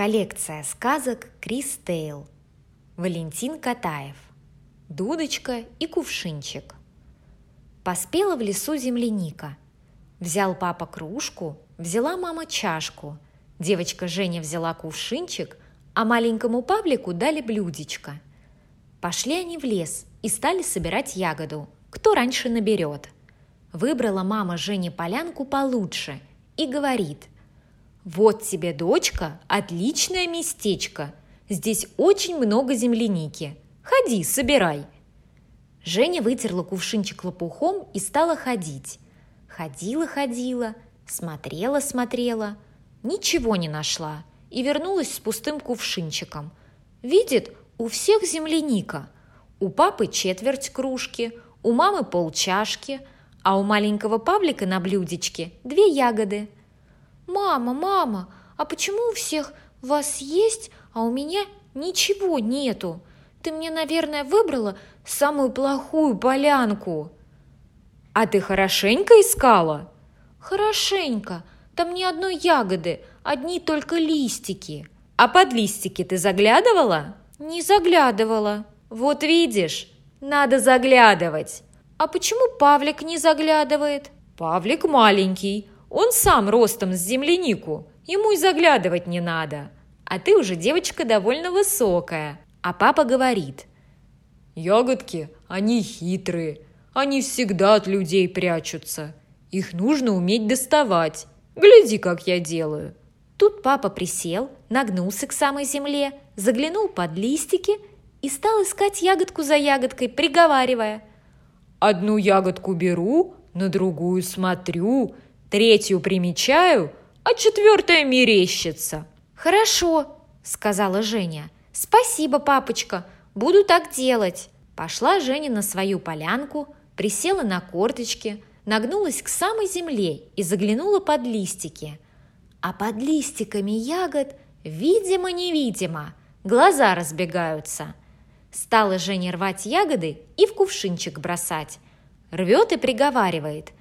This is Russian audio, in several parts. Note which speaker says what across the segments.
Speaker 1: Коллекция сказок Крис Тейл. Валентин Катаев. Дудочка и кувшинчик. Поспела в лесу земляника. Взял папа кружку, взяла мама чашку. Девочка Женя взяла кувшинчик, а маленькому Павлику дали блюдечко. Пошли они в лес и стали собирать ягоду, кто раньше наберет. Выбрала мама Жене полянку получше и говорит – «Вот тебе, дочка, отличное местечко. Здесь очень много земляники. Ходи, собирай». Женя вытерла кувшинчик лопухом и стала ходить. Ходила-ходила, смотрела-смотрела, ничего не нашла и вернулась с пустым кувшинчиком. Видит, у всех земляника. У папы четверть кружки, у мамы полчашки, а у маленького Павлика на блюдечке две ягоды – «Мама, мама, а почему у всех вас есть, а у меня ничего нету? Ты мне, наверное, выбрала самую плохую полянку».
Speaker 2: «А ты хорошенько искала?»
Speaker 1: «Хорошенько. Там ни одной ягоды, одни только листики».
Speaker 2: «А под листики ты заглядывала?»
Speaker 1: «Не заглядывала».
Speaker 2: «Вот видишь, надо заглядывать».
Speaker 1: «А почему Павлик не заглядывает?»
Speaker 2: «Павлик маленький, он сам ростом с землянику, ему и заглядывать не надо. А ты уже девочка довольно высокая. А папа говорит. Ягодки, они хитрые. Они всегда от людей прячутся. Их нужно уметь доставать. Гляди, как я делаю.
Speaker 1: Тут папа присел, нагнулся к самой земле, заглянул под листики и стал искать ягодку за ягодкой, приговаривая.
Speaker 2: «Одну ягодку беру, на другую смотрю, третью примечаю, а четвертая мерещится».
Speaker 1: «Хорошо», – сказала Женя. «Спасибо, папочка, буду так делать». Пошла Женя на свою полянку, присела на корточки, нагнулась к самой земле и заглянула под листики. А под листиками ягод, видимо-невидимо, глаза разбегаются. Стала Женя рвать ягоды и в кувшинчик бросать. Рвет и приговаривает –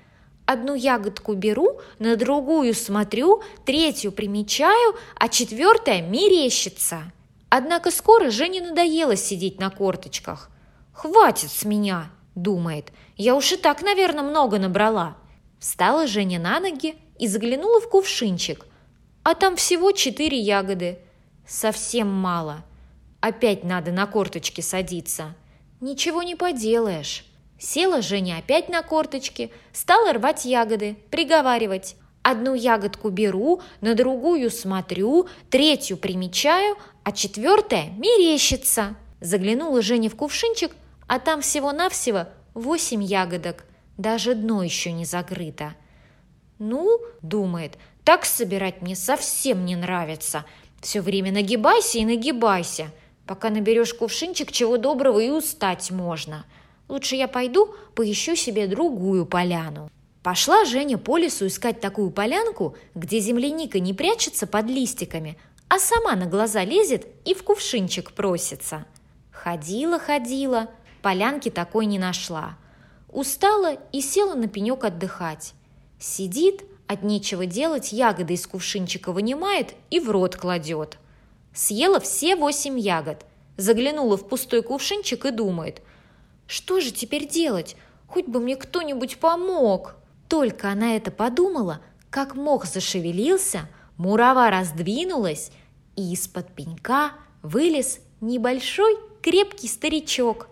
Speaker 1: Одну ягодку беру, на другую смотрю, третью примечаю, а четвертая мерещится. Однако скоро Жене надоело сидеть на корточках. «Хватит с меня!» – думает. «Я уж и так, наверное, много набрала». Встала Женя на ноги и заглянула в кувшинчик. А там всего четыре ягоды. Совсем мало. Опять надо на корточки садиться. Ничего не поделаешь. Села Женя опять на корточки, стала рвать ягоды, приговаривать. Одну ягодку беру, на другую смотрю, третью примечаю, а четвертая мерещится. Заглянула Женя в кувшинчик, а там всего-навсего восемь ягодок. Даже дно еще не закрыто. «Ну, — думает, — так собирать мне совсем не нравится. Все время нагибайся и нагибайся, пока наберешь кувшинчик, чего доброго и устать можно». Лучше я пойду поищу себе другую поляну. Пошла Женя по лесу искать такую полянку, где земляника не прячется под листиками, а сама на глаза лезет и в кувшинчик просится. Ходила-ходила, полянки такой не нашла. Устала и села на пенек отдыхать. Сидит, от нечего делать, ягоды из кувшинчика вынимает и в рот кладет. Съела все восемь ягод, заглянула в пустой кувшинчик и думает – что же теперь делать? Хоть бы мне кто-нибудь помог. Только она это подумала, как мох зашевелился, мурава раздвинулась, и из-под пенька вылез небольшой крепкий старичок.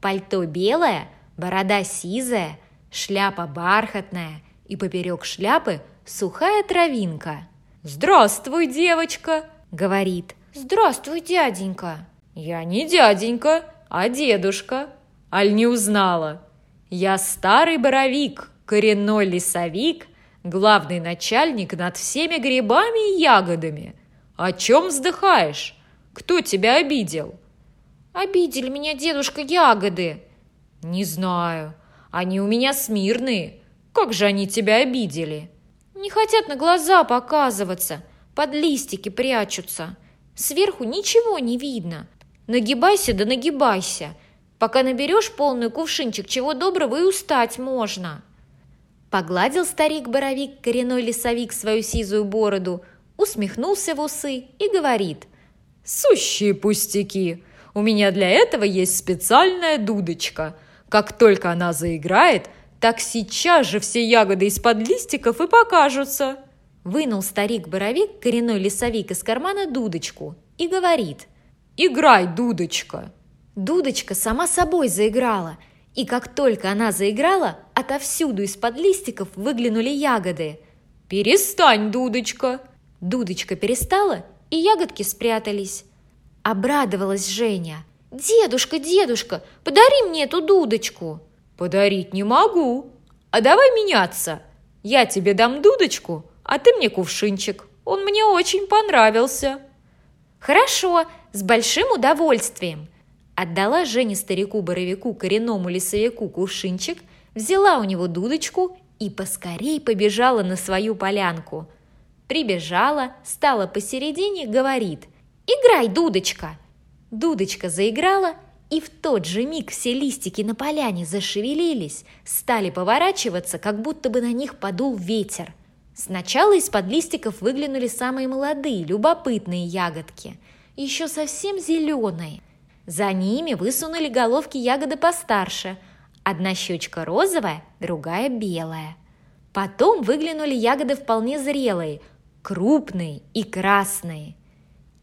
Speaker 1: Пальто белое, борода сизая, шляпа бархатная, и поперек шляпы сухая травинка.
Speaker 2: «Здравствуй, девочка!» — говорит.
Speaker 1: «Здравствуй, дяденька!»
Speaker 2: «Я не дяденька, а дедушка!» Аль не узнала? Я старый боровик, коренной лесовик, главный начальник над всеми грибами и ягодами. О чем вздыхаешь? Кто тебя обидел?
Speaker 1: Обидели меня, дедушка, ягоды.
Speaker 2: Не знаю. Они у меня смирные. Как же они тебя обидели?
Speaker 1: Не хотят на глаза показываться. Под листики прячутся. Сверху ничего не видно. Нагибайся да нагибайся. Пока наберешь полный кувшинчик, чего доброго и устать можно». Погладил старик-боровик, коренной лесовик, свою сизую бороду, усмехнулся в усы и говорит.
Speaker 2: «Сущие пустяки! У меня для этого есть специальная дудочка. Как только она заиграет, так сейчас же все ягоды из-под листиков и покажутся!»
Speaker 1: Вынул старик-боровик, коренной лесовик, из кармана дудочку и говорит.
Speaker 2: «Играй, дудочка!»
Speaker 1: Дудочка сама собой заиграла, и как только она заиграла, отовсюду из-под листиков выглянули ягоды.
Speaker 2: «Перестань, дудочка!»
Speaker 1: Дудочка перестала, и ягодки спрятались. Обрадовалась Женя. «Дедушка, дедушка, подари мне эту дудочку!»
Speaker 2: «Подарить не могу. А давай меняться. Я тебе дам дудочку, а ты мне кувшинчик. Он мне очень понравился».
Speaker 1: «Хорошо, с большим удовольствием!» Отдала Жене старику-боровику, коренному лесовику кувшинчик, взяла у него дудочку и поскорей побежала на свою полянку. Прибежала, стала посередине, говорит «Играй, дудочка!» Дудочка заиграла, и в тот же миг все листики на поляне зашевелились, стали поворачиваться, как будто бы на них подул ветер. Сначала из-под листиков выглянули самые молодые, любопытные ягодки, еще совсем зеленые. За ними высунули головки ягоды постарше, одна щечка розовая, другая белая. Потом выглянули ягоды вполне зрелые, крупные и красные.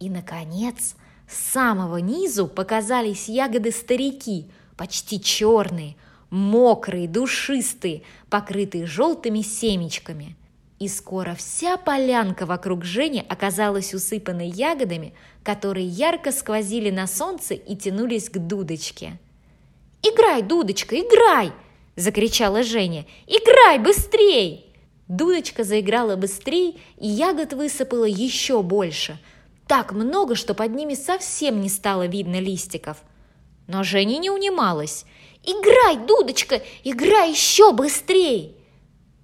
Speaker 1: И, наконец, с самого низу показались ягоды-старики, почти черные, мокрые, душистые, покрытые желтыми семечками. И скоро вся полянка вокруг Жени оказалась усыпанной ягодами, которые ярко сквозили на солнце и тянулись к дудочке. «Играй, дудочка, играй!» – закричала Женя. «Играй быстрей!» Дудочка заиграла быстрее, и ягод высыпало еще больше – так много, что под ними совсем не стало видно листиков. Но Женя не унималась. «Играй, Дудочка, играй еще быстрее!»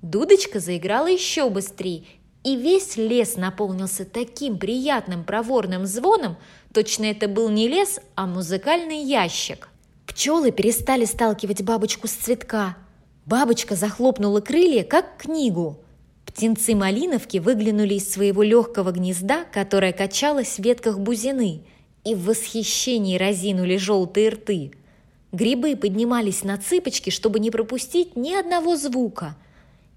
Speaker 1: Дудочка заиграла еще быстрее, и весь лес наполнился таким приятным проворным звоном, точно это был не лес, а музыкальный ящик. Пчелы перестали сталкивать бабочку с цветка. Бабочка захлопнула крылья, как книгу. Птенцы малиновки выглянули из своего легкого гнезда, которое качалось в ветках бузины, и в восхищении разинули желтые рты. Грибы поднимались на цыпочки, чтобы не пропустить ни одного звука.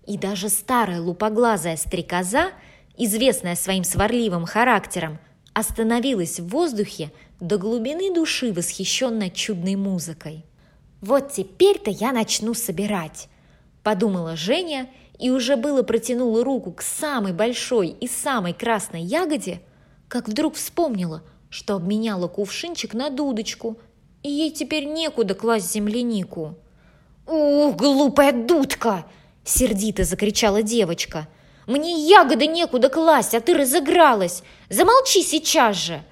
Speaker 1: И даже старая лупоглазая стрекоза, известная своим сварливым характером, остановилась в воздухе до глубины души, восхищенная чудной музыкой. «Вот теперь-то я начну собирать», – подумала Женя – и уже было протянула руку к самой большой и самой красной ягоде, как вдруг вспомнила, что обменяла кувшинчик на дудочку, и ей теперь некуда класть землянику. «Ух, глупая дудка!» – сердито закричала девочка. «Мне ягоды некуда класть, а ты разыгралась! Замолчи сейчас же!»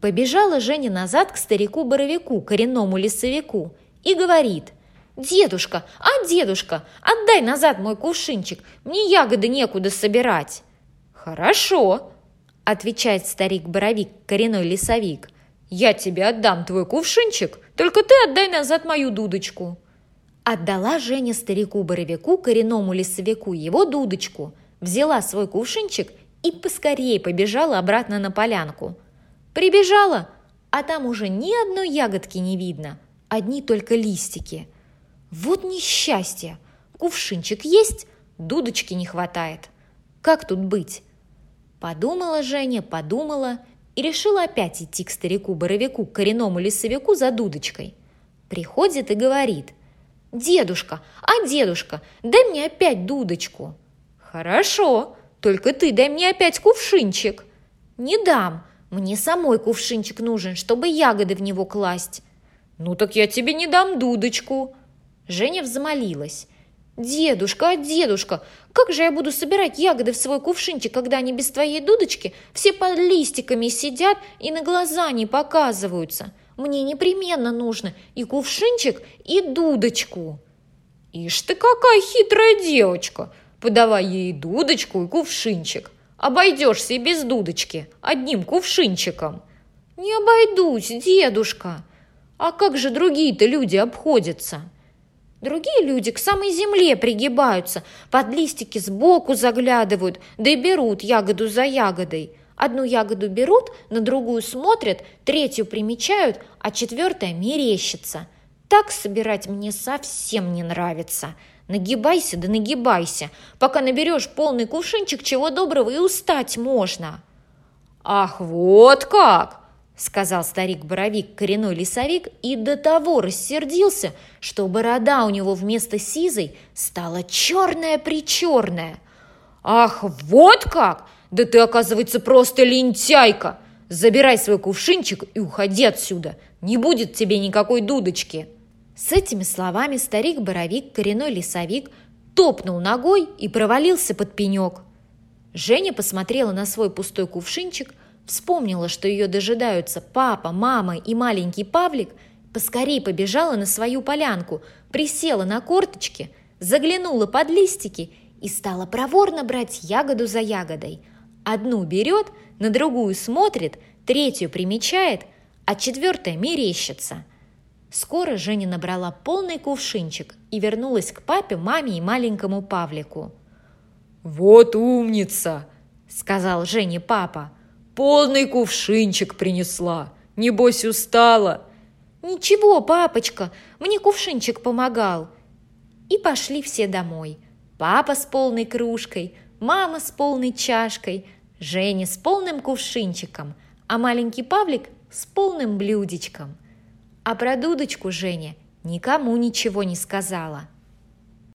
Speaker 1: Побежала Женя назад к старику-боровику, коренному лесовику, и говорит – «Дедушка, а дедушка, отдай назад мой кувшинчик, мне ягоды некуда собирать».
Speaker 2: «Хорошо», – отвечает старик-боровик, коренной лесовик. «Я тебе отдам твой кувшинчик, только ты отдай назад мою дудочку».
Speaker 1: Отдала Женя старику-боровику, коренному лесовику, его дудочку, взяла свой кувшинчик и поскорее побежала обратно на полянку. Прибежала, а там уже ни одной ягодки не видно, одни только листики – вот несчастье! Кувшинчик есть, дудочки не хватает. Как тут быть? Подумала Женя, подумала и решила опять идти к старику-боровику, к коренному лесовику за дудочкой. Приходит и говорит, «Дедушка, а дедушка, дай мне опять дудочку».
Speaker 2: «Хорошо, только ты дай мне опять кувшинчик».
Speaker 1: «Не дам, мне самой кувшинчик нужен, чтобы ягоды в него класть».
Speaker 2: «Ну так я тебе не дам дудочку»,
Speaker 1: Женя взмолилась. «Дедушка, а дедушка, как же я буду собирать ягоды в свой кувшинчик, когда они без твоей дудочки все под листиками сидят и на глаза не показываются? Мне непременно нужно и кувшинчик, и дудочку».
Speaker 2: «Ишь ты какая хитрая девочка! Подавай ей дудочку и кувшинчик. Обойдешься и без дудочки, одним кувшинчиком».
Speaker 1: «Не обойдусь, дедушка. А как же другие-то люди обходятся?» Другие люди к самой земле пригибаются, под листики сбоку заглядывают, да и берут ягоду за ягодой. Одну ягоду берут, на другую смотрят, третью примечают, а четвертая мерещится. Так собирать мне совсем не нравится. Нагибайся да нагибайся, пока наберешь полный кувшинчик, чего доброго и устать можно.
Speaker 2: Ах, вот как! сказал старик-боровик, коренной лесовик, и до того рассердился, что борода у него вместо сизой стала черная-причерная. «Ах, вот как! Да ты, оказывается, просто лентяйка! Забирай свой кувшинчик и уходи отсюда! Не будет тебе никакой дудочки!»
Speaker 1: С этими словами старик-боровик, коренной лесовик, топнул ногой и провалился под пенек. Женя посмотрела на свой пустой кувшинчик, Вспомнила, что ее дожидаются папа, мама и маленький Павлик, поскорей побежала на свою полянку, присела на корточки, заглянула под листики и стала проворно брать ягоду за ягодой. Одну берет, на другую смотрит, третью примечает, а четвертая мерещится. Скоро Женя набрала полный кувшинчик и вернулась к папе, маме и маленькому Павлику.
Speaker 2: «Вот умница!» – сказал Жене папа. Полный кувшинчик принесла. Небось, устала.
Speaker 1: Ничего, папочка, мне кувшинчик помогал. И пошли все домой. Папа с полной кружкой, мама с полной чашкой, Женя с полным кувшинчиком, а маленький Павлик с полным блюдечком. А про дудочку Женя никому ничего не сказала –